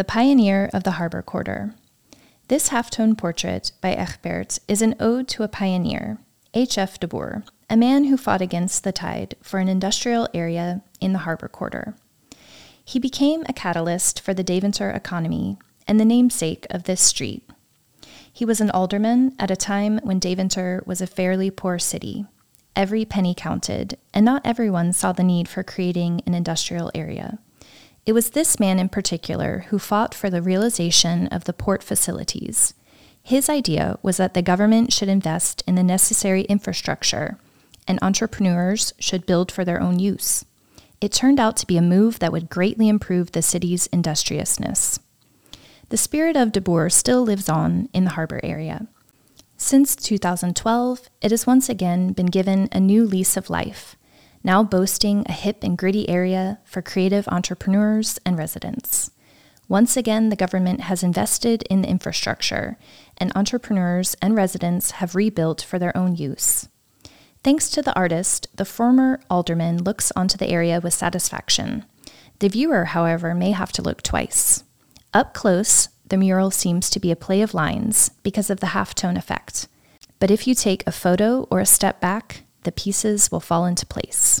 The Pioneer of the Harbor Quarter. This halftone portrait by Egbert is an ode to a pioneer, H.F. de Boer, a man who fought against the tide for an industrial area in the harbor quarter. He became a catalyst for the Deventer economy and the namesake of this street. He was an alderman at a time when Deventer was a fairly poor city. Every penny counted, and not everyone saw the need for creating an industrial area. It was this man in particular who fought for the realization of the port facilities. His idea was that the government should invest in the necessary infrastructure and entrepreneurs should build for their own use. It turned out to be a move that would greatly improve the city's industriousness. The spirit of De Boer still lives on in the harbor area. Since 2012, it has once again been given a new lease of life now boasting a hip and gritty area for creative entrepreneurs and residents. Once again, the government has invested in the infrastructure, and entrepreneurs and residents have rebuilt for their own use. Thanks to the artist, the former alderman looks onto the area with satisfaction. The viewer, however, may have to look twice. Up close, the mural seems to be a play of lines because of the halftone effect. But if you take a photo or a step back, the pieces will fall into place.